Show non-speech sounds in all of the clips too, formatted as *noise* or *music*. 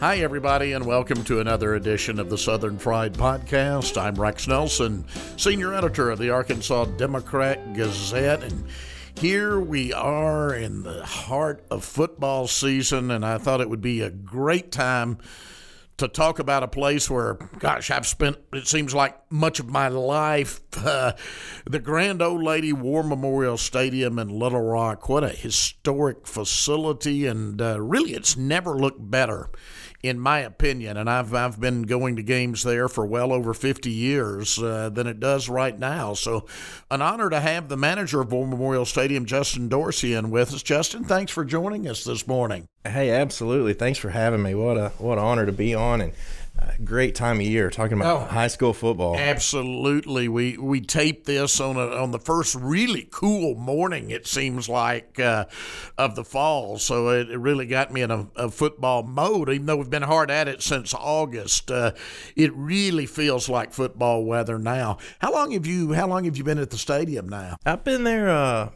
Hi, everybody, and welcome to another edition of the Southern Fried Podcast. I'm Rex Nelson, senior editor of the Arkansas Democrat Gazette, and here we are in the heart of football season, and I thought it would be a great time to talk about a place where, gosh, I've spent, it seems like much of my life. *laughs* Uh, the Grand Old Lady War Memorial Stadium in Little Rock. What a historic facility, and uh, really, it's never looked better in my opinion, and I've I've been going to games there for well over 50 years uh, than it does right now. So, an honor to have the manager of War Memorial Stadium, Justin Dorsey, in with us. Justin, thanks for joining us this morning. Hey, absolutely. Thanks for having me. What a what an honor to be on and great time of year talking about oh, high school football. Absolutely, we we taped this on a, on the first really cool morning. It seems like uh, of the fall, so it, it really got me in a, a, football mode. Even though we've been hard at it since August, uh, it really feels like football weather now. How long have you How long have you been at the stadium now? I've been there uh,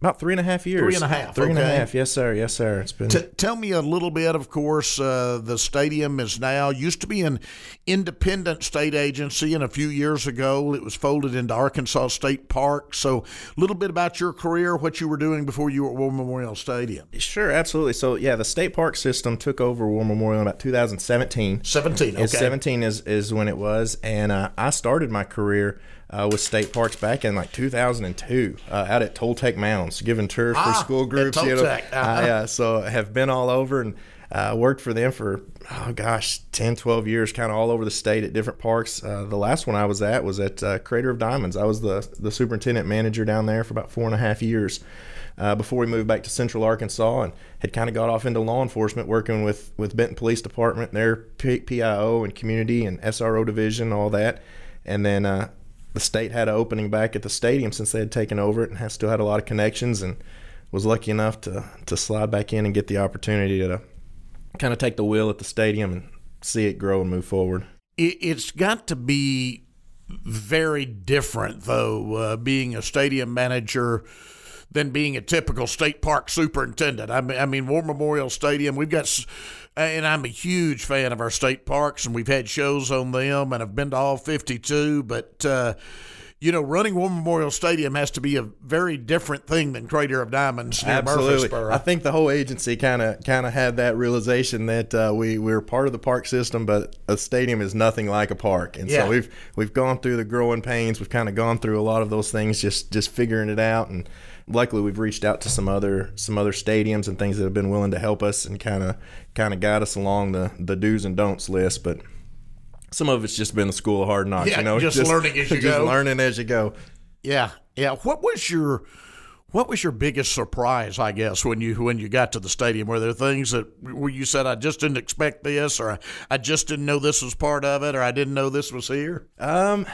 about three and a half years. Three and a half. Three okay. and a half. Yes, sir. Yes, sir. It's been. T- tell me a little bit. Of course, uh, the stadium is now used to be an independent state agency, and a few years ago it was folded into Arkansas State Park. So, a little bit about your career, what you were doing before you were at War Memorial Stadium. Sure, absolutely. So, yeah, the state park system took over War Memorial in about 2017. 17. Okay. 17 is is when it was, and uh, I started my career uh, with state parks back in like 2002 uh, out at Toltec Mounds, giving tours ah, for school groups. You know, uh-huh. I, uh, so I have been all over and uh, worked for them for oh gosh 10 12 years kind of all over the state at different parks uh, the last one i was at was at uh, crater of diamonds i was the, the superintendent manager down there for about four and a half years uh, before we moved back to central arkansas and had kind of got off into law enforcement working with, with benton police department their pio and community and sro division all that and then uh, the state had an opening back at the stadium since they had taken over it and has still had a lot of connections and was lucky enough to to slide back in and get the opportunity to kind of take the wheel at the stadium and see it grow and move forward. It's got to be very different though, uh, being a stadium manager than being a typical state park superintendent. I mean, I mean, War Memorial Stadium. We've got and I'm a huge fan of our state parks, and we've had shows on them, and I've been to all 52. But uh, you know, running War Memorial Stadium has to be a very different thing than Crater of Diamonds near Absolutely. Murfreesboro. I think the whole agency kind of kind of had that realization that uh, we we're part of the park system, but a stadium is nothing like a park. And yeah. so we've we've gone through the growing pains. We've kind of gone through a lot of those things, just just figuring it out and luckily we've reached out to some other some other stadiums and things that have been willing to help us and kind of kind of guide us along the the do's and don'ts list. But some of it's just been the school of hard knocks. Yeah, you know, just, just learning as you *laughs* just go. learning as you go. Yeah, yeah. What was your what was your biggest surprise, I guess, when you when you got to the stadium? Were there things that where you said, "I just didn't expect this," or "I just didn't know this was part of it," or "I didn't know this was here"? Um,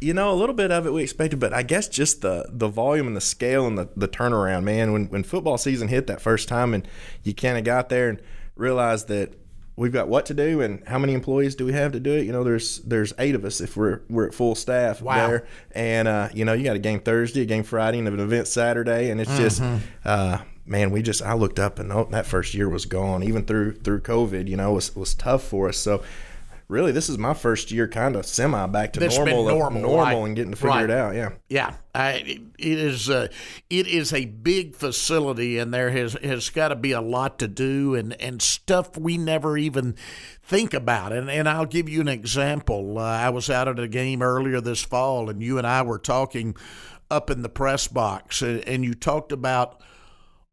you know, a little bit of it we expected, but I guess just the the volume and the scale and the, the turnaround, man. When when football season hit that first time, and you kind of got there and realized that we've got what to do and how many employees do we have to do it? You know there's there's eight of us if we're we're at full staff wow. there. And uh, you know you got a game thursday a game friday and an event saturday. And it's mm-hmm. just uh, man we just i looked up and oh, that first year was gone. Even through through covid you know was was tough for us. So really this is my first year kind of semi back to this normal normal, normal right. and getting to figure right. it out yeah. Yeah I, it is uh, it is a big facility and there has has got to be a lot to do and and stuff we never even think about. And and I'll give you an example. Uh, I was out at a game earlier this fall and you and I were talking up in the press box and, and you talked about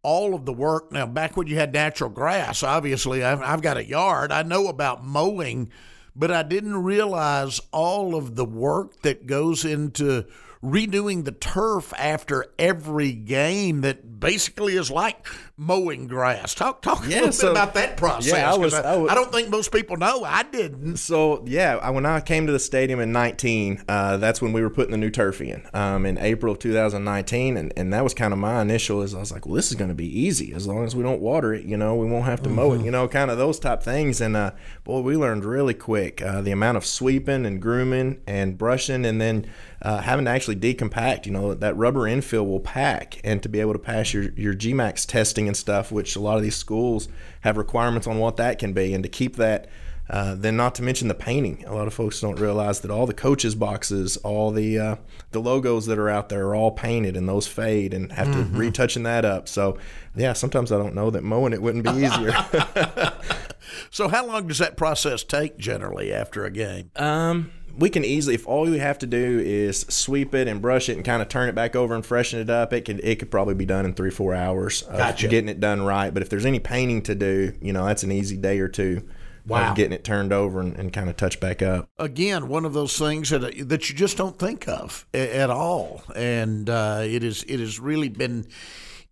all of the work. Now back when you had natural grass obviously I've, I've got a yard. I know about mowing but I didn't realize all of the work that goes into redoing the turf after every game that basically is like mowing grass. Talk talk yeah, a little so, bit about that process. Yeah, I was, I, I, was, I don't think most people know. I didn't. So yeah, when I came to the stadium in 19, uh, that's when we were putting the new turf in um, in April of 2019, and, and that was kind of my initial. Is I was like, well, this is going to be easy as long as we don't water it. You know, we won't have to mm-hmm. mow it. Mm-hmm. You know, kind of those type things. And uh, boy, we learned really quick uh, the amount of sweeping and grooming and brushing, and then uh, having to actually decompact. You know, that rubber infill will pack, and to be able to pass your, your GMAX testing and stuff, which a lot of these schools have requirements on what that can be, and to keep that. Uh, then, not to mention the painting. A lot of folks don't realize that all the coaches' boxes, all the uh, the logos that are out there, are all painted, and those fade, and have mm-hmm. to retouching that up. So, yeah, sometimes I don't know that mowing it wouldn't be easier. *laughs* *laughs* so, how long does that process take generally after a game? Um, we can easily if all we have to do is sweep it and brush it and kind of turn it back over and freshen it up it could it could probably be done in three four hours gotcha. getting it done right but if there's any painting to do you know that's an easy day or two wow. getting it turned over and, and kind of touch back up again one of those things that that you just don't think of at all and uh, it is it has really been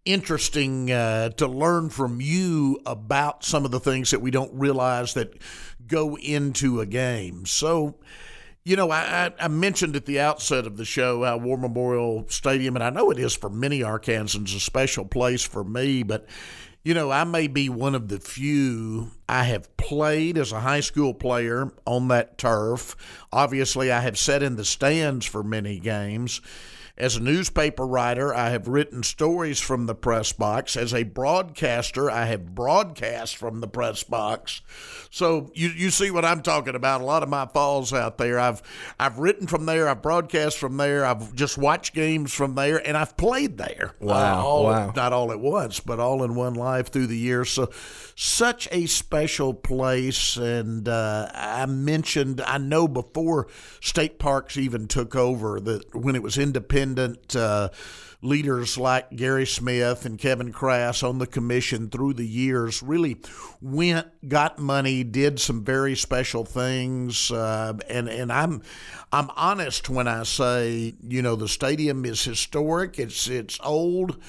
interesting uh, to learn from you about some of the things that we don't realize that go into a game so you know, I, I, mentioned at the outset of the show how War Memorial Stadium, and I know it is for many Arkansans a special place for me, but you know, I may be one of the few. I have played as a high school player on that turf. Obviously, I have sat in the stands for many games. As a newspaper writer, I have written stories from the press box. As a broadcaster, I have broadcast from the press box. So you, you see what I'm talking about. A lot of my falls out there. I've I've written from there. I've broadcast from there. I've just watched games from there, and I've played there. Wow! Uh, all, wow! Not all at once, but all in one life through the years. So such a special place. And uh, I mentioned I know before state parks even took over that when it was independent independent uh, leaders like Gary Smith and Kevin Crass on the commission through the years really went, got money, did some very special things, uh, and and I'm I'm honest when I say you know the stadium is historic, it's it's old.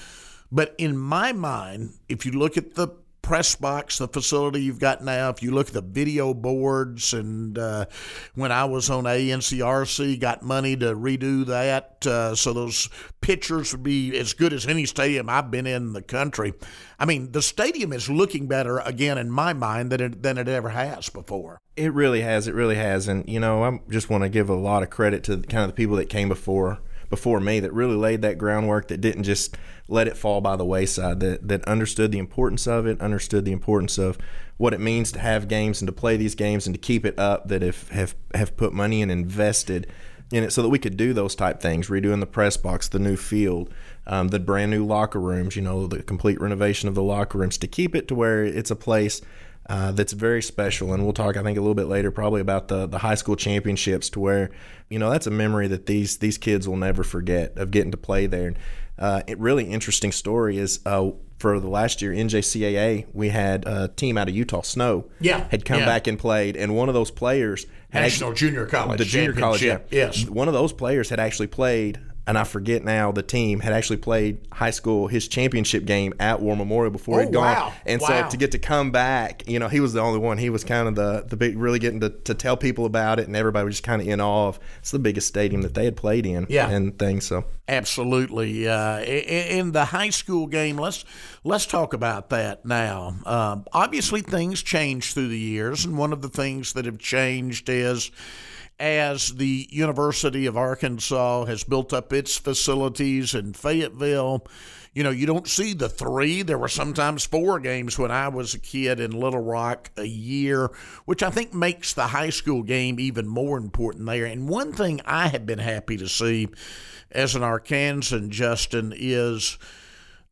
But in my mind, if you look at the press box, the facility you've got now, if you look at the video boards, and uh, when I was on ANCRC, got money to redo that uh, so those pictures would be as good as any stadium I've been in the country. I mean, the stadium is looking better again in my mind than it, than it ever has before. It really has. It really has. And, you know, I just want to give a lot of credit to kind of the people that came before before me that really laid that groundwork that didn't just let it fall by the wayside that that understood the importance of it understood the importance of what it means to have games and to play these games and to keep it up that have have, have put money and invested in it so that we could do those type things redoing the press box the new field um, the brand new locker rooms you know the complete renovation of the locker rooms to keep it to where it's a place uh, that's very special. And we'll talk, I think, a little bit later, probably about the the high school championships, to where you know that's a memory that these these kids will never forget of getting to play there. And uh, a really interesting story is uh, for the last year NJCAA, we had a team out of Utah, Snow, yeah, had come yeah. back and played, and one of those players National actually, Junior College, the junior college, yeah, yes, one of those players had actually played and I forget now the team had actually played high school his championship game at War Memorial before oh, he'd gone. Wow. And wow. so to get to come back, you know, he was the only one. He was kind of the the big really getting to, to tell people about it and everybody was just kind of in awe of it's the biggest stadium that they had played in yeah. and things. So absolutely. Uh, in the high school game, let's let's talk about that now. Um, obviously things change through the years and one of the things that have changed is as the University of Arkansas has built up its facilities in Fayetteville. You know, you don't see the three. There were sometimes four games when I was a kid in Little Rock a year, which I think makes the high school game even more important there. And one thing I have been happy to see as an Arkansan, Justin, is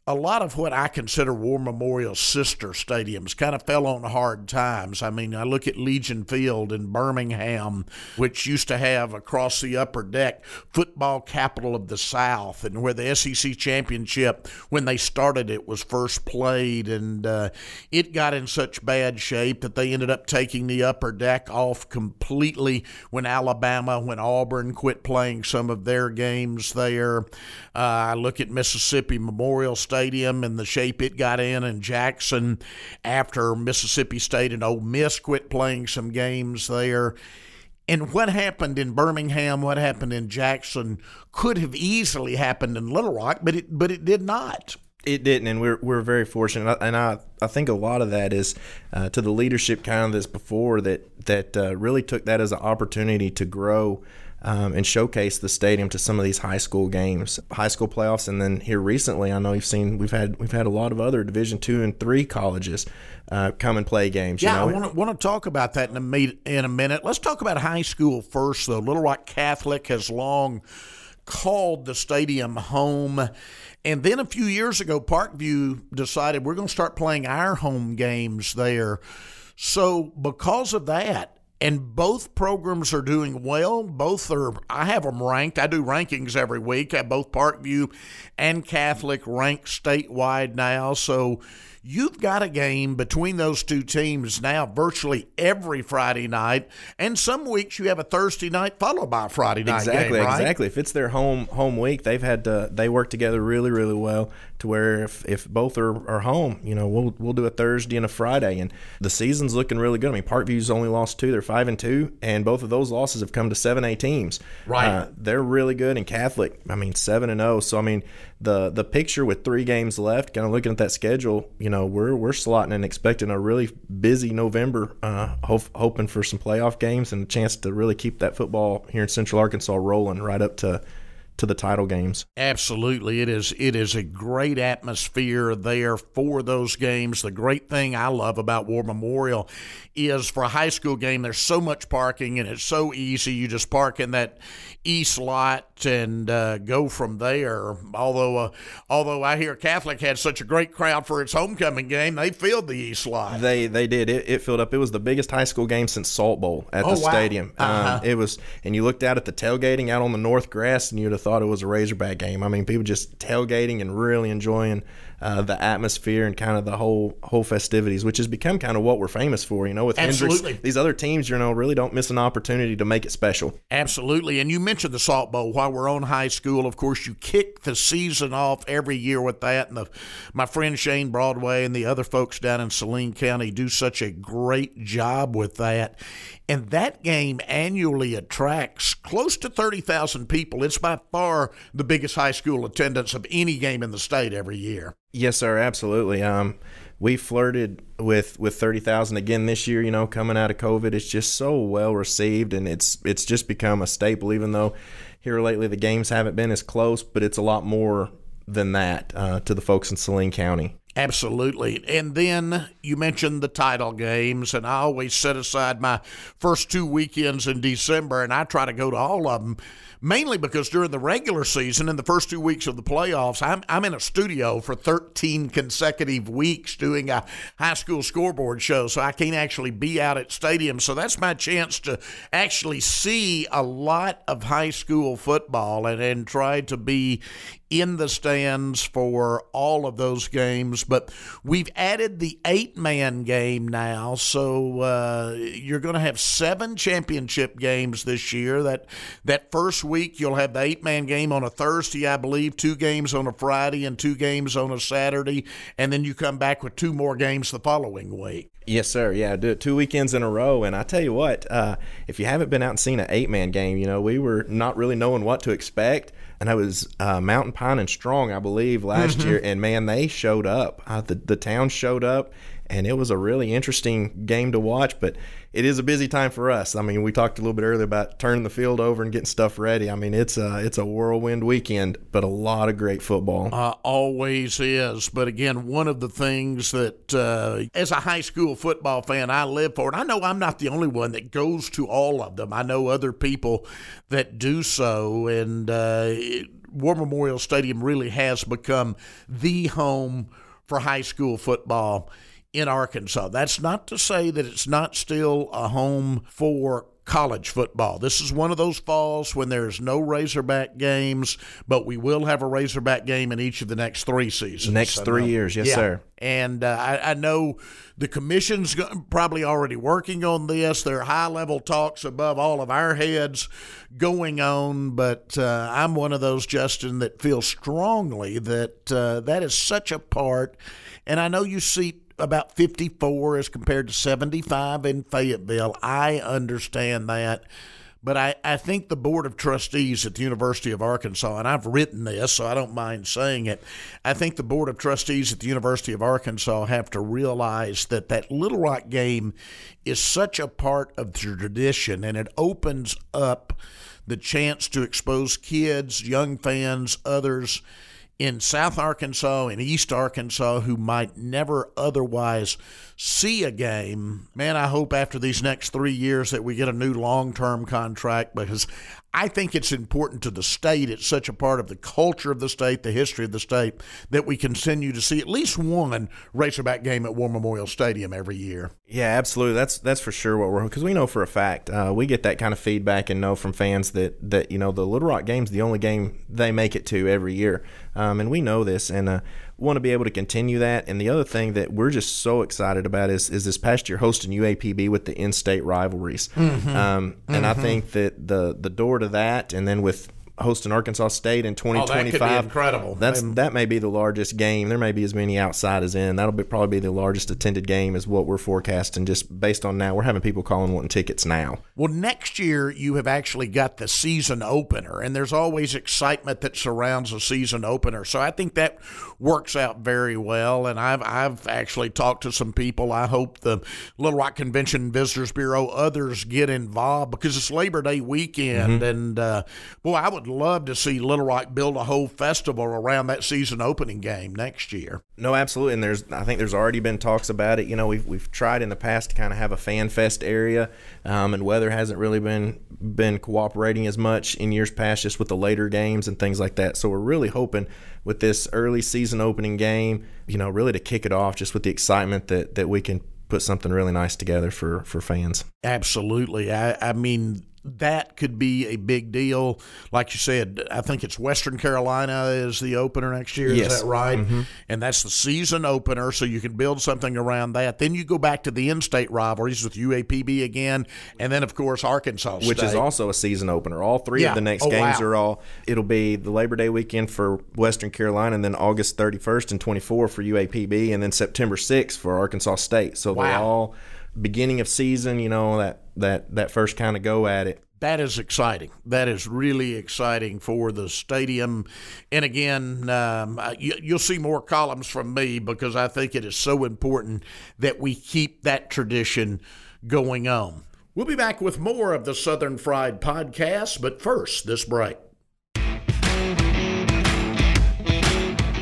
a lot of what I consider War Memorial sister stadiums kind of fell on hard times. I mean, I look at Legion Field in Birmingham, which used to have across the upper deck football capital of the South, and where the SEC championship, when they started it, was first played, and uh, it got in such bad shape that they ended up taking the upper deck off completely when Alabama, when Auburn quit playing some of their games there. Uh, I look at Mississippi Memorial Stadium and the shape it got in, and Jackson after Mississippi State and Ole Miss quit playing some games there. And what happened in Birmingham, what happened in Jackson, could have easily happened in Little Rock, but it but it did not. It didn't, and we're we're very fortunate. And I I think a lot of that is uh, to the leadership kind of this before that that uh, really took that as an opportunity to grow um, and showcase the stadium to some of these high school games, high school playoffs, and then here recently, I know you've seen we've had we've had a lot of other Division two and three colleges uh, come and play games. Yeah, you know? I want to want to talk about that in a meet, in a minute. Let's talk about high school first, though. Little Rock Catholic has long called the stadium home. And then a few years ago, Parkview decided we're going to start playing our home games there. So, because of that, and both programs are doing well. Both are, I have them ranked. I do rankings every week. I both Parkview and Catholic ranked statewide now. So, You've got a game between those two teams now virtually every Friday night, and some weeks you have a Thursday night followed by a Friday night exactly, game. Right? Exactly, If it's their home home week, they've had to, they work together really really well to where if, if both are, are home, you know, we'll we'll do a Thursday and a Friday, and the season's looking really good. I mean, Parkview's only lost two; they're five and two, and both of those losses have come to seven A teams. Right, uh, they're really good. And Catholic, I mean, seven and zero. So I mean, the the picture with three games left, kind of looking at that schedule, you know, we're we're slotting and expecting a really busy November, uh, hoping for some playoff games and a chance to really keep that football here in Central Arkansas rolling right up to to the title games. Absolutely, it is. It is a great atmosphere there for those games. The great thing I love about War Memorial is for a high school game. There's so much parking, and it's so easy. You just park in that east lot and uh, go from there. Although, uh, although I hear Catholic had such a great crowd for its homecoming game, they filled the east lot. They they did. It, it filled up. It was the biggest high school game since Salt Bowl at oh, the wow. stadium. Uh-huh. Um, it was, and you looked out at the tailgating out on the north grass, and you'd have thought it was a Razorback game. I mean, people just tailgating and really enjoying uh, the atmosphere and kind of the whole whole festivities, which has become kind of what we're famous for. You know, with Absolutely. These other teams, you know, really don't miss an opportunity to make it special. Absolutely, and you mentioned the Salt Bowl. We're on high school, of course, you kick the season off every year with that. And the, my friend Shane Broadway and the other folks down in Saline County do such a great job with that. And that game annually attracts close to 30,000 people. It's by far the biggest high school attendance of any game in the state every year. Yes, sir, absolutely. Um, we flirted with with thirty thousand again this year. You know, coming out of COVID, it's just so well received, and it's it's just become a staple. Even though here lately the games haven't been as close, but it's a lot more than that uh, to the folks in Saline County. Absolutely. And then you mentioned the title games, and I always set aside my first two weekends in December, and I try to go to all of them mainly because during the regular season, in the first two weeks of the playoffs, I'm, I'm in a studio for 13 consecutive weeks doing a high school scoreboard show, so I can't actually be out at stadiums. So that's my chance to actually see a lot of high school football and, and try to be in the stands for all of those games. But we've added the eight man game now. So uh, you're going to have seven championship games this year. That, that first week, you'll have the eight man game on a Thursday, I believe, two games on a Friday and two games on a Saturday. And then you come back with two more games the following week. Yes, sir. Yeah, do it two weekends in a row. And I tell you what, uh, if you haven't been out and seen an eight man game, you know, we were not really knowing what to expect and I was uh, Mountain Pine and Strong, I believe, last mm-hmm. year, and man, they showed up. Uh, the the town showed up, and it was a really interesting game to watch. But it is a busy time for us. I mean, we talked a little bit earlier about turning the field over and getting stuff ready. I mean, it's a it's a whirlwind weekend, but a lot of great football. Uh, always is. But again, one of the things that uh, as a high school football fan, I live for, and I know I'm not the only one that goes to all of them. I know other people that do so, and uh, War Memorial Stadium really has become the home for high school football in Arkansas. That's not to say that it's not still a home for college football. This is one of those falls when there's no Razorback games, but we will have a Razorback game in each of the next three seasons. Next three years, yes, yeah. sir. And uh, I, I, know the commission's probably already working on this. There are high level talks above all of our heads going on, but uh, I'm one of those, Justin, that feels strongly that uh, that is such a part. And I know you see about 54 as compared to 75 in Fayetteville. I understand that. But I, I think the Board of Trustees at the University of Arkansas, and I've written this, so I don't mind saying it. I think the Board of Trustees at the University of Arkansas have to realize that that Little Rock game is such a part of the tradition and it opens up the chance to expose kids, young fans, others in South Arkansas and East Arkansas who might never otherwise see a game. Man, I hope after these next three years that we get a new long term contract because I think it's important to the state. It's such a part of the culture of the state, the history of the state, that we continue to see at least one Razorback game at War Memorial Stadium every year. Yeah, absolutely. That's that's for sure what we're because we know for a fact uh, we get that kind of feedback and know from fans that that you know the Little Rock game's the only game they make it to every year, um, and we know this and. Uh, want to be able to continue that. And the other thing that we're just so excited about is is this past year hosting UAPB with the in-state rivalries. Mm-hmm. Um, and mm-hmm. I think that the the door to that, and then with hosting Arkansas State in 2025. Oh, incredible. That's that may be the largest game. There may be as many outside as in. That'll be probably be the largest attended game is what we're forecasting just based on now. We're having people calling wanting tickets now. Well, next year you have actually got the season opener and there's always excitement that surrounds a season opener. So I think that works out very well and I've I've actually talked to some people. I hope the Little Rock Convention Visitors Bureau others get involved because it's Labor Day weekend mm-hmm. and uh, boy, I would love to see Little Rock build a whole festival around that season opening game next year. No, absolutely. And there's, I think there's already been talks about it. You know, we've we've tried in the past to kind of have a fan fest area, um, and weather hasn't really been been cooperating as much in years past, just with the later games and things like that. So we're really hoping with this early season opening game, you know, really to kick it off, just with the excitement that that we can put something really nice together for for fans. Absolutely. I, I mean that could be a big deal. Like you said, I think it's Western Carolina is the opener next year. Yes. Is that right? Mm-hmm. And that's the season opener, so you can build something around that. Then you go back to the in-state rivalries with UAPB again, and then of course Arkansas, State. which is also a season opener. All three yeah. of the next oh, games wow. are all. It'll be the Labor Day weekend for Western Carolina, and then August 31st and 24 for UAPB, and then September 6th for Arkansas State. So wow. they're all beginning of season. You know that that that first kind of go at it that is exciting. That is really exciting for the stadium. And again, um, you, will see more columns from me because I think it is so important that we keep that tradition going on. We'll be back with more of the Southern Fried podcast, but first, this break.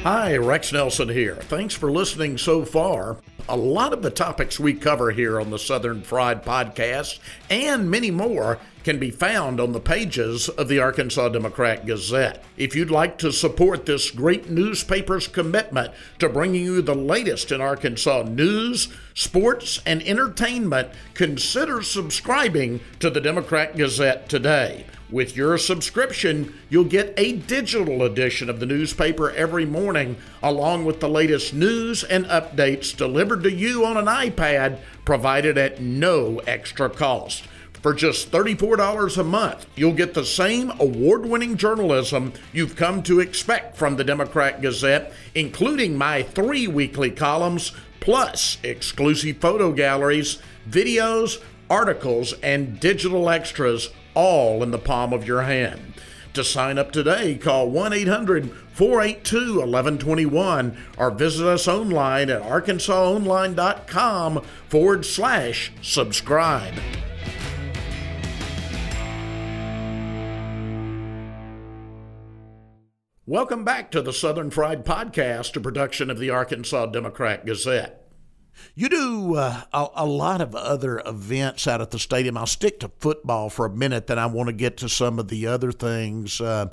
Hi, Rex Nelson here. Thanks for listening so far. A lot of the topics we cover here on the Southern Fried Podcast and many more can be found on the pages of the Arkansas Democrat Gazette. If you'd like to support this great newspaper's commitment to bringing you the latest in Arkansas news, sports, and entertainment, consider subscribing to the Democrat Gazette today. With your subscription, you'll get a digital edition of the newspaper every morning, along with the latest news and updates delivered to you on an iPad, provided at no extra cost. For just $34 a month, you'll get the same award winning journalism you've come to expect from the Democrat Gazette, including my three weekly columns, plus exclusive photo galleries, videos, articles, and digital extras all in the palm of your hand. To sign up today, call 1 800 482 1121 or visit us online at arkansasonline.com forward slash subscribe. Welcome back to the Southern Fried Podcast, a production of the Arkansas Democrat Gazette. You do uh, a, a, lot of other events out at the stadium. I'll stick to football for a minute, then I want to get to some of the other things. Uh,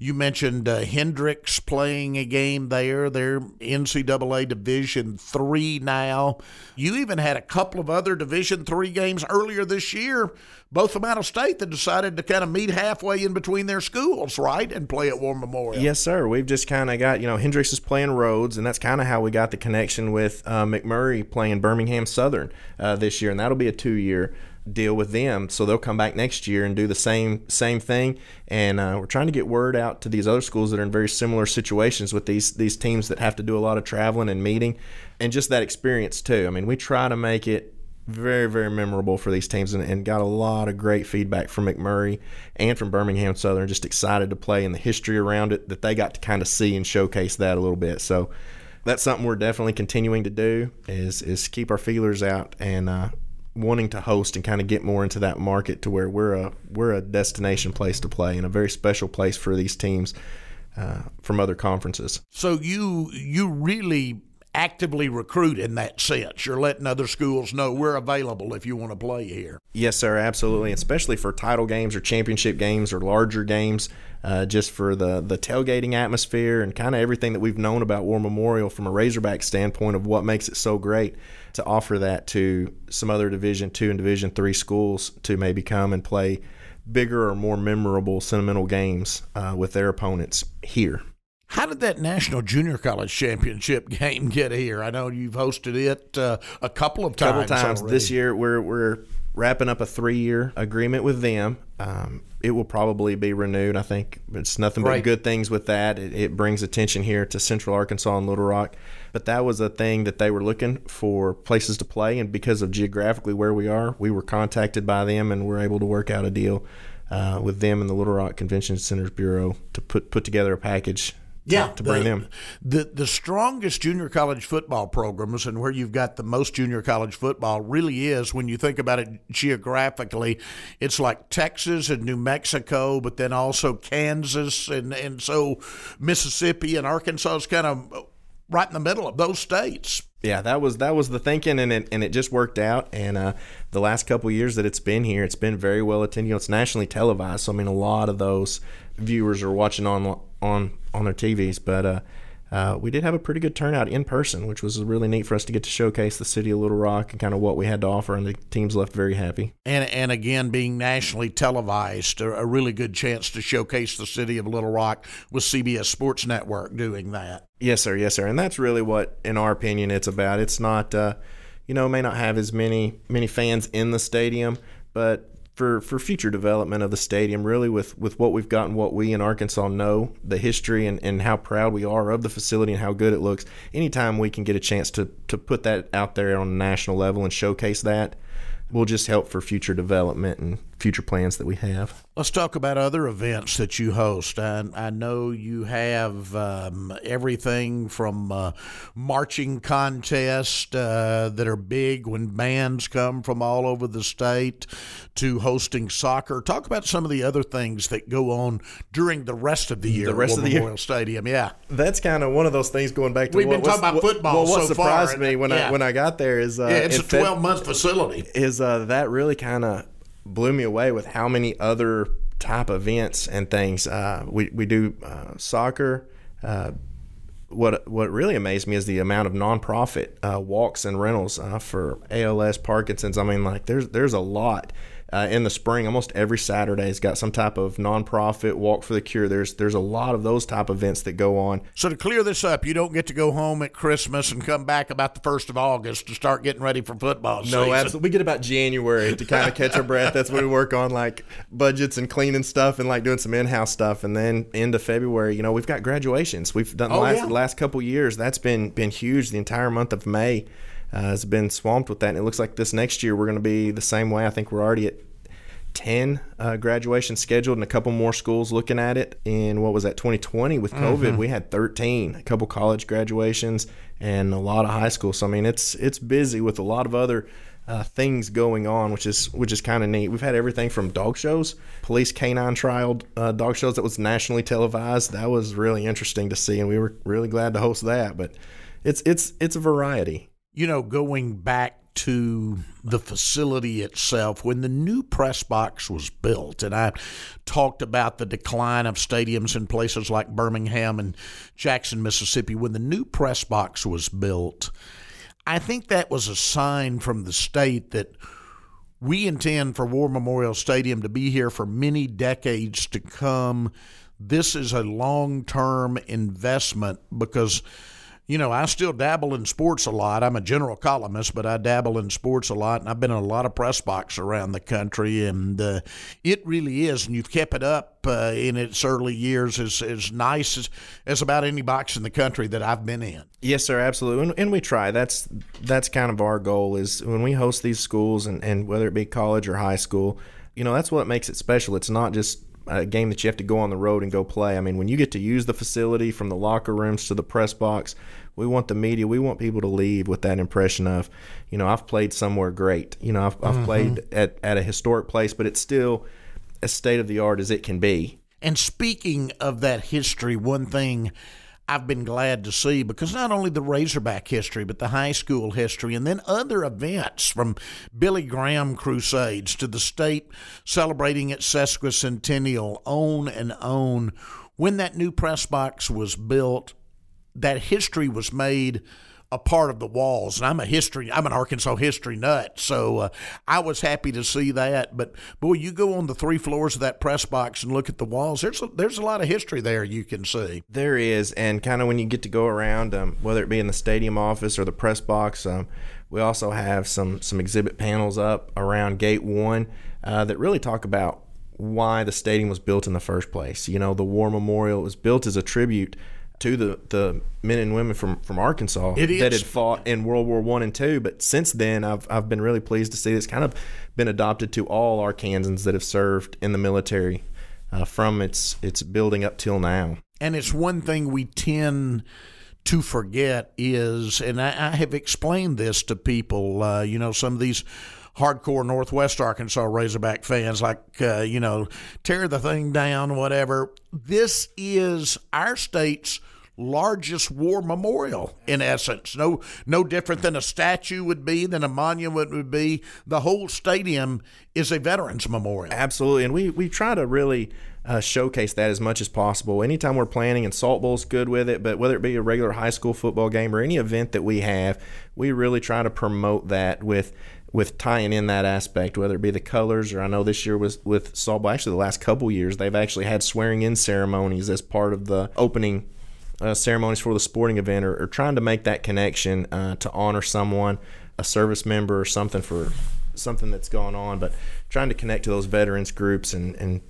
you mentioned uh, Hendrix playing a game there. They're NCAA Division Three now. You even had a couple of other Division Three games earlier this year both from out of state that decided to kind of meet halfway in between their schools, right, and play at War Memorial. Yes, sir. We've just kind of got, you know, Hendrix is playing Rhodes, and that's kind of how we got the connection with uh, McMurry playing Birmingham Southern uh, this year, and that'll be a two year deal with them. So they'll come back next year and do the same same thing. And uh, we're trying to get word out to these other schools that are in very similar situations with these these teams that have to do a lot of traveling and meeting, and just that experience too. I mean, we try to make it very, very memorable for these teams and, and, got a lot of great feedback from McMurry and from Birmingham Southern. Just excited to play and the history around it that they got to kind of see and showcase that a little bit. So that's something we're definitely continuing to do is is keep our feelers out and uh, wanting to host and kind of get more into that market to where we're a we're a destination place to play and a very special place for these teams uh, from other conferences. So you you really actively recruit in that sense. You're letting other schools know we're available if you want to play here. Yes, sir, absolutely, especially for title games or championship games or larger games. Uh, just for the the tailgating atmosphere and kind of everything that we've known about War Memorial from a Razorback standpoint of what makes it so great to offer that to some other Division two and Division three schools to maybe come and play bigger or more memorable sentimental games uh, with their opponents here. How did that National Junior College Championship *laughs* game get here? I know you've hosted it uh, a couple of times. Couple times already. this year. We're we're wrapping up a three year agreement with them. Um, it will probably be renewed. I think it's nothing but Right. good things with that. It, it brings attention here to Central Arkansas and Little Rock. But that was a thing that they were looking for places to play, and because of geographically where we are, we were contacted by them and were able to work out a deal uh, with them and the Little Rock Convention Centers Bureau to put put together a package. Yeah, to bring the, them. The the strongest junior college football programs and where you've got the most junior college football really is when you think about it geographically, it's like Texas and New Mexico, but then also Kansas and and so Mississippi and Arkansas is kind of right in the middle of those states. Yeah, that was that was the thinking, and it and it just worked out. And uh, the last couple of years that it's been here, it's been very well attended. You know, it's nationally televised, so I mean, a lot of those viewers are watching on on on their TVs. But uh, uh, we did have a pretty good turnout in person, which was really neat for us to get to showcase the city of Little Rock and kind of what we had to offer, and the teams left very happy. and and again being nationally televised, a, a really good chance to showcase the city of Little Rock with CBS Sports Network doing that. Yes, sir. Yes, sir. And that's really what, in our opinion, it's about. It's not, uh, you know, may not have as many many fans in the stadium, but for for future development of the stadium, really with with what we've gotten what we in Arkansas know, the history and, and how proud we are of the facility and how good it looks. Anytime we can get a chance to to put that out there on a national level and showcase that, will just help for future development and future plans that we have. Let's talk about other events that you host. I, I know you have um, everything from uh, marching contests uh, that are big when bands come from all over the state to hosting soccer. Talk about some of the other things that go on during the rest of the year. The rest at of the War year. Stadium. Yeah. That's kind of one of those things going back to We've what been talking about football Well, what so surprised far, me when yeah. I when I got there is uh, Yeah, it's a 12 month facility. is uh, that really kind of blew me away with how many other type events and things uh, we we do uh, soccer. Uh, what what really amazed me is the amount of nonprofit uh, walks and rentals uh, for ALS, Parkinson's. I mean, like there's there's a lot. Uh, in the spring, almost every Saturday's got some type of nonprofit walk for the cure. There's there's a lot of those type events that go on. So to clear this up, you don't get to go home at Christmas and come back about the first of August to start getting ready for football season. No, absolutely. We get about January to kind of catch our breath. That's when we work on like budgets and cleaning stuff and like doing some in-house stuff. And then end of February, you know, we've got graduations. We've done the Oh, last, yeah. the last couple years. That's been been huge. The entire month of May has been swamped with that. And it looks like this next year we're going to be the same way. I think we're already at 10 uh, graduations scheduled and a couple more schools looking at it. In what was that 2020 with covid we had 13 a couple college graduations and a lot of high school so i mean it's it's busy with a lot of other uh, things going on which is which is kind of neat. We've had everything from dog shows police canine trial uh, dog shows that was nationally televised. That was really interesting to see and we were really glad to host that. But it's it's it's a variety you know, going back to the facility itself, when the new press box was built, and I talked about the decline of stadiums in places like Birmingham and Jackson, Mississippi, when the new press box was built, I think that was a sign from the state that we intend for War Memorial Stadium to be here for many decades to come. This is a long term investment because, you know, I still dabble in sports a lot. I'm a general columnist, but I dabble in sports a lot, and I've been in a lot of press box around the country, and uh, it really is. And you've kept it up uh, in its early years as, as nice as, as about any box in the country that I've been in. Yes, sir, absolutely, and, and we try. That's that's kind of our goal is when we host these schools, and, and whether it be college or high school, you know, that's what makes it special. It's not just a game that you have to go on the road and go play. I mean, when you get to use the facility from the locker rooms to the press box, we want the media, we want people to leave with that impression of, you know, I've played somewhere great. You know, I've, I've mm-hmm. played at, at a historic place, but it's still as state of the art as it can be. And speaking of that history, one thing I've been glad to see because not only the Razorback history, but the high school history, and then other events from Billy Graham Crusades to the state celebrating its sesquicentennial, on and on. When that new press box was built, that history was made a part of the walls. And I'm a history, I'm an Arkansas history nut. So uh, I was happy to see that. But boy, you go on the three floors of that press box and look at the walls. There's a, there's a lot of history there you can see. There is, and kind of when you get to go around, um, whether it be in the stadium office or the press box, um, we also have some some exhibit panels up around Gate One uh, that really talk about why the stadium was built in the first place. You know, the War Memorial was built as a tribute to the, the men and women from, from Arkansas that had fought in World War One and Two. But since then, I've I've been really pleased to see it's kind of been adopted to all Arkansans that have served in the military uh, from its its building up till now. And it's one thing we tend to forget is, and I, I have explained this to people. Uh, you know, some of these hardcore Northwest Arkansas Razorback fans, like, uh, you know, tear the thing down, whatever. This is our state's largest war memorial in essence. No no different than a statue would be than a monument would be. The whole stadium is a veterans memorial. Absolutely and we we try to really uh, showcase that as much as possible. Anytime we're planning and salt bowl's good with it but whether it be a regular high school football game or any event that we have we really try to promote that with with tying in that aspect, whether it be the colors or I know this year was with Salt Actually, the last couple years they've actually had swearing in ceremonies as part of the opening uh, ceremonies for the sporting event, or, or, trying to make that connection uh, to honor someone, a service member, or something for something that's gone on. But trying to connect to those veterans groups and and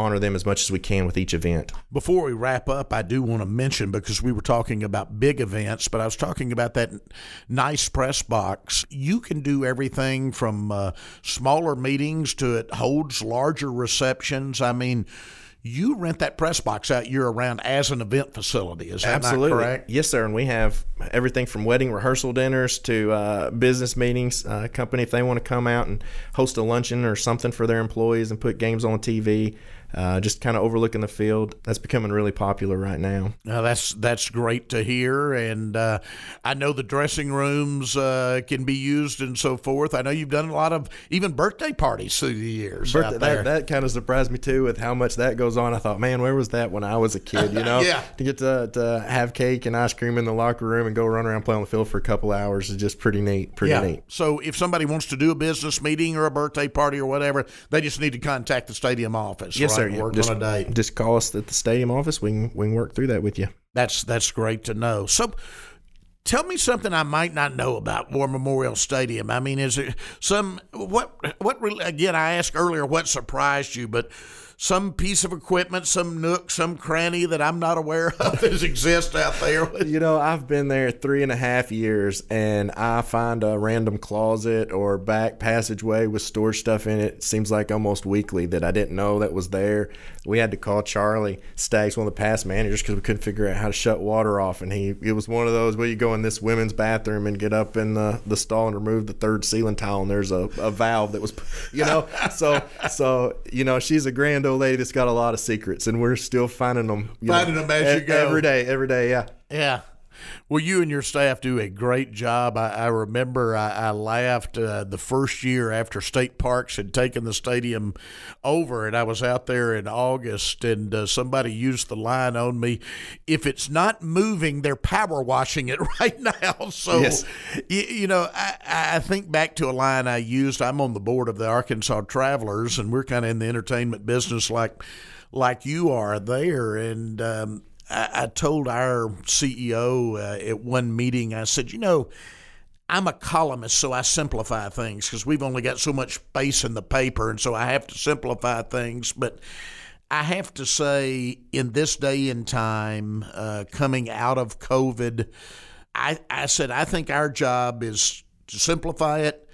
honor them as much as we can with each event. Before we wrap up, I do want to mention because we were talking about big events, but I was talking about that nice press box. You can do everything from uh, smaller meetings to it holds larger receptions. I mean, you rent that press box out year round as an event facility. Is that Absolutely. correct? Yes, sir. And we have everything from wedding rehearsal dinners to uh, business meetings. Uh, company, if they want to come out and host a luncheon or something for their employees and put games on TV, uh, just kind of overlooking the field. That's becoming really popular right now. Now that's that's great to hear, and uh, I know the dressing rooms uh, can be used and so forth. I know you've done a lot of even birthday parties through the years. Birthday, that, that kind of surprised me too with how much that goes on. I thought, man, where was that when I was a kid? You *laughs* know, yeah. To get to, to have cake and ice cream in the locker room and go run around play on the field for a couple hours is just pretty neat. Pretty yeah. neat. So if somebody wants to do a business meeting or a birthday party or whatever, they just need to contact the stadium office. Yes, right? Work just, on a date. Just call us at the stadium office. We can we can work through that with you. That's that's great to know. So tell me something I might not know about War Memorial Stadium. I mean, is there some what what again? I asked earlier what surprised you, but some piece of equipment, some nook, some cranny that I'm not aware *laughs* of that exists out there? You know, I've been there three and a half years, and I find a random closet or back passageway with storage stuff in it. Seems like almost weekly that I didn't know that was there. We had to call Charlie Staggs, one of the past managers, because we couldn't figure out how to shut water off, and he it was one of those where you go in this women's bathroom and get up in the, the stall and remove the third ceiling tile, and there's a, a valve that was, *laughs* you know, so so you know she's a grand old lady that's got a lot of secrets, and we're still finding them. Finding know, them as you go every day, every day. Yeah. Yeah. Well, you and your staff do a great job. I, I remember I, I laughed uh, the first year after State Parks had taken the stadium over, and I was out there in August, and uh, somebody used the line on me if it's not moving, they're power washing it *laughs* right now. So, yes. you, you know, I, I think back to a line I used. I'm on the board of the Arkansas Travelers, and we're kind of in the entertainment business like like you are there. And um, I, I told our CEO uh, at one meeting, I said, you know, I'm a columnist, so I simplify things because we've only got so much space in the paper, and so I have to simplify things. But I have to say, in this day and time, uh, coming out of COVID, I, I said, I think our job is to simplify it,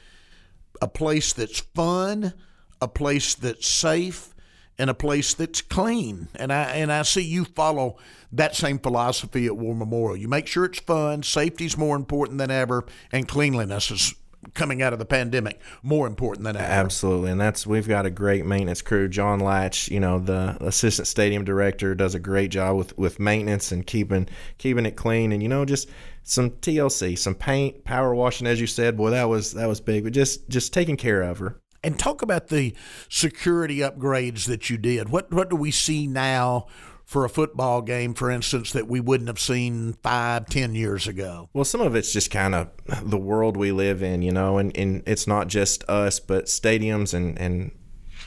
a place that's fun, a place that's safe, and a place that's clean. And I and I see you follow that same philosophy at War Memorial. You make sure it's fun, safety's more important than ever, and cleanliness is coming out of the pandemic more important than ever. Absolutely, and that's we've got a great maintenance crew. John Latch, you know, the assistant stadium director, does a great job with with maintenance and keeping keeping it clean. And you know, just some TLC, some paint, power washing, as you said. Boy, that was that was big. But just just taking care of her. And talk about the security upgrades that you did. What what do we see now for a football game, for instance, that we wouldn't have seen five, ten years ago? Well, some of it's just kind of the world we live in, you know, and, and it's not just us, but stadiums and, and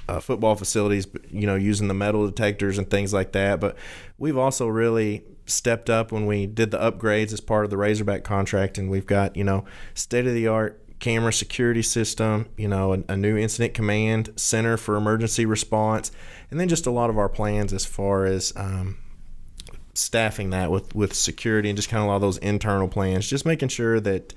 uh, football facilities, you know, using the metal detectors and things like that. But we've also really stepped up when we did the upgrades as part of the Razorback contract, and we've got, you know, state of the art camera security system, you know, a, a, new incident command center for emergency response, and then just a lot of our plans as far as um, staffing that with with security and just kind of a lot of those internal plans, just making sure that.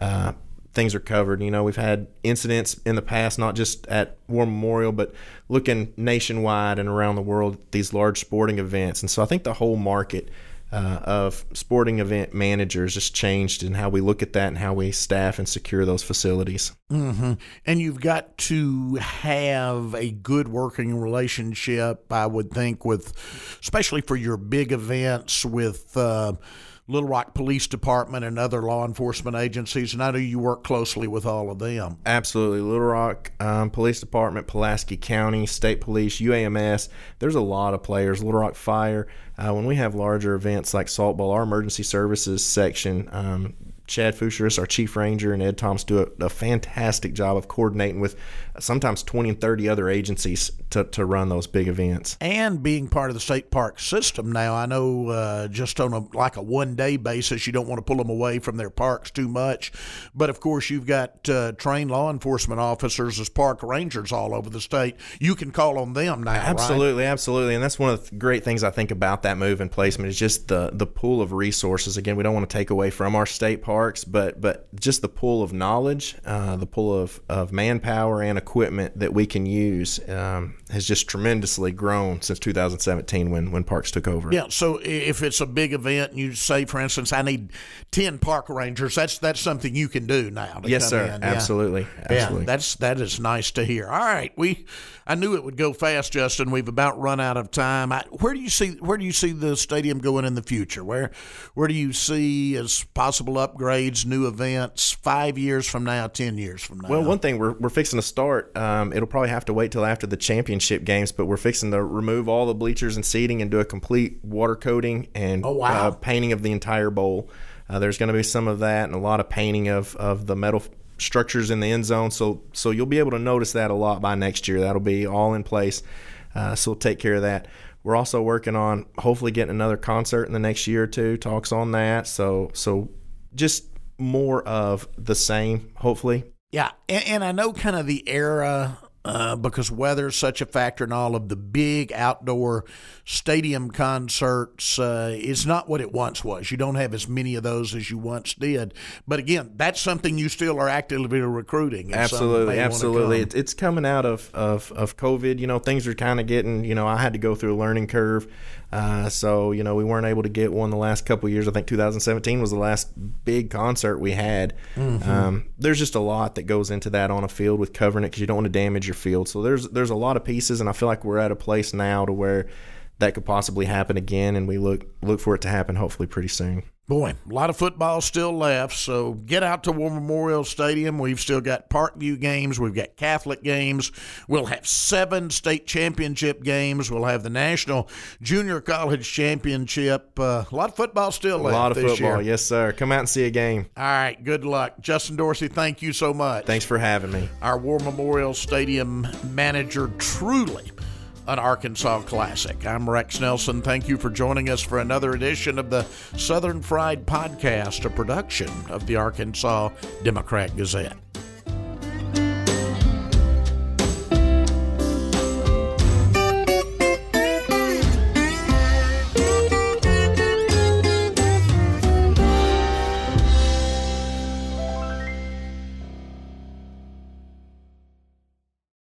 Uh, things are covered. You know, we've had incidents in the past, not just at War Memorial, but looking nationwide and around the world, these large sporting events. And so I think the whole market uh, of sporting event managers has changed in how we look at that and how we staff and secure those facilities. Mm-hmm. And you've got to have a good working relationship, I would think, with especially for your big events with. Uh, Little Rock Police Department and other law enforcement agencies, and I know you work closely with all of them. Absolutely. Little Rock um, Police Department, Pulaski County, State Police, UAMS. There's a lot of players. Little Rock Fire. Uh, when we have larger events like Salt Bowl, our emergency services section um, Chad Fucheris, our chief ranger, and Ed Thomas do a, a, fantastic job of coordinating with sometimes 20 and 30 other agencies to, to run those big events. And being part of the state park system now, I know uh, just on a like a one day basis, you don't want to pull them away from their parks too much. But of course, you've got uh, trained law enforcement officers as park rangers all over the state. You can call on them now. Absolutely, right? absolutely. And that's one of the great things I think about that move and placement is just the, the pool of resources. Again, we don't want to take away from our state park parks, but but just the pool of knowledge, uh, the pool of, of manpower and equipment that we can use um, has just tremendously grown since 2017 when when parks took over. Yeah. So if it's a big event, and you say, for instance, I need 10 park rangers. That's that's something you can do now. Yes, sir. In. Absolutely. Yeah. Absolutely. Yeah, that's that is nice to hear. All right, we I knew it would go fast, Justin. We've about run out of time. I, where do you see where do you see the stadium going in the future? Where where do you see as possible upgrades, new events, five years from now, ten years from now? Well, one thing we're we're fixing to start. Um, it'll probably have to wait till after the championship games, but we're fixing to remove all the bleachers and seating and do a complete water coating and oh, wow. uh, painting of the entire bowl. Uh, there's going to be some of that and a lot of painting of, of the metal structures in the end zone. So so you'll be able to notice that a lot by next year. That'll be all in place. Uh, so we'll take care of that. We're also working on hopefully getting another concert in the next year or two. Talks on that. So so just more of the same. Hopefully. Yeah, and, and I know kind of the era uh, because weather is such a factor in all of the big outdoor stadium concerts uh, is not what it once was. You don't have as many of those as you once did. But again, that's something you still are actively recruiting. Absolutely, absolutely. it's coming out of, of, of COVID. You know, things are kind of getting, you know, I had to go through a learning curve. Uh, so, you know, we weren't able to get one the last couple years. I think 2017 was the last big concert we had. Mm-hmm. Um, there's just a lot that goes into that on a field with covering it because you don't want to damage your field. So there's there's a lot of pieces, and I feel like we're at a place now to where that could possibly happen again, and we look look for it to happen hopefully pretty soon. Boy, a lot of football still left, so get out to War Memorial Stadium. We've still got Parkview games, we've got Catholic games. We'll have seven state championship games. We'll have the National Junior College Championship. Uh, a lot of football still left. A lot of football, year. yes, sir. Come out and see a game. All right, good luck. Justin Dorsey, thank you so much. Thanks for having me. Our War Memorial Stadium manager, truly an Arkansas classic. I'm Rex Nelson. Thank you for joining us for another edition of the Southern Fried Podcast, a production of the Arkansas Democrat Gazette.